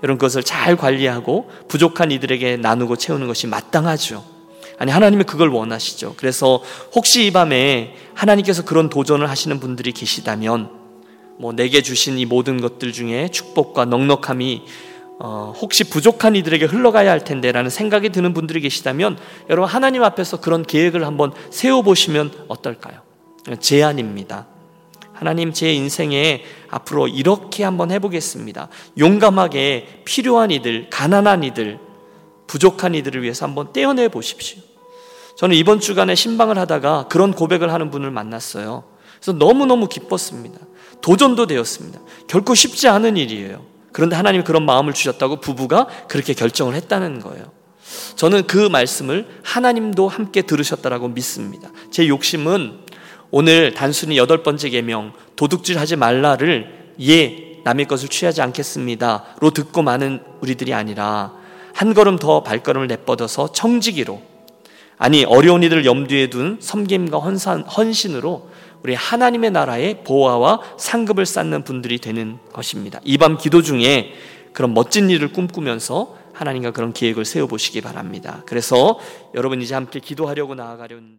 여러분 그것을 잘 관리하고 부족한 이들에게 나누고 채우는 것이 마땅하죠. 아니 하나님이 그걸 원하시죠. 그래서 혹시 이 밤에 하나님께서 그런 도전을 하시는 분들이 계시다면 뭐 내게 주신 이 모든 것들 중에 축복과 넉넉함이 어, 혹시 부족한 이들에게 흘러가야 할 텐데라는 생각이 드는 분들이 계시다면 여러분 하나님 앞에서 그런 계획을 한번 세워 보시면 어떨까요? 제안입니다. 하나님 제 인생에 앞으로 이렇게 한번 해보겠습니다. 용감하게 필요한 이들, 가난한 이들, 부족한 이들을 위해서 한번 떼어내 보십시오. 저는 이번 주간에 신방을 하다가 그런 고백을 하는 분을 만났어요. 그래서 너무너무 기뻤습니다. 도전도 되었습니다. 결코 쉽지 않은 일이에요. 그런데 하나님이 그런 마음을 주셨다고 부부가 그렇게 결정을 했다는 거예요. 저는 그 말씀을 하나님도 함께 들으셨다라고 믿습니다. 제 욕심은 오늘 단순히 여덟 번째 계명 도둑질 하지 말라를 예 남의 것을 취하지 않겠습니다로 듣고 많은 우리들이 아니라 한 걸음 더 발걸음을 내뻗어서 청지기로 아니 어려운 이들을 염두에 둔 섬김과 헌신으로 우리 하나님의 나라의 보화와 상급을 쌓는 분들이 되는 것입니다. 이 밤 기도 중에 그런 멋진 일을 꿈꾸면서 하나님과 그런 계획을 세워보시기 바랍니다. 그래서 여러분 이제 함께 기도하려고 나아가려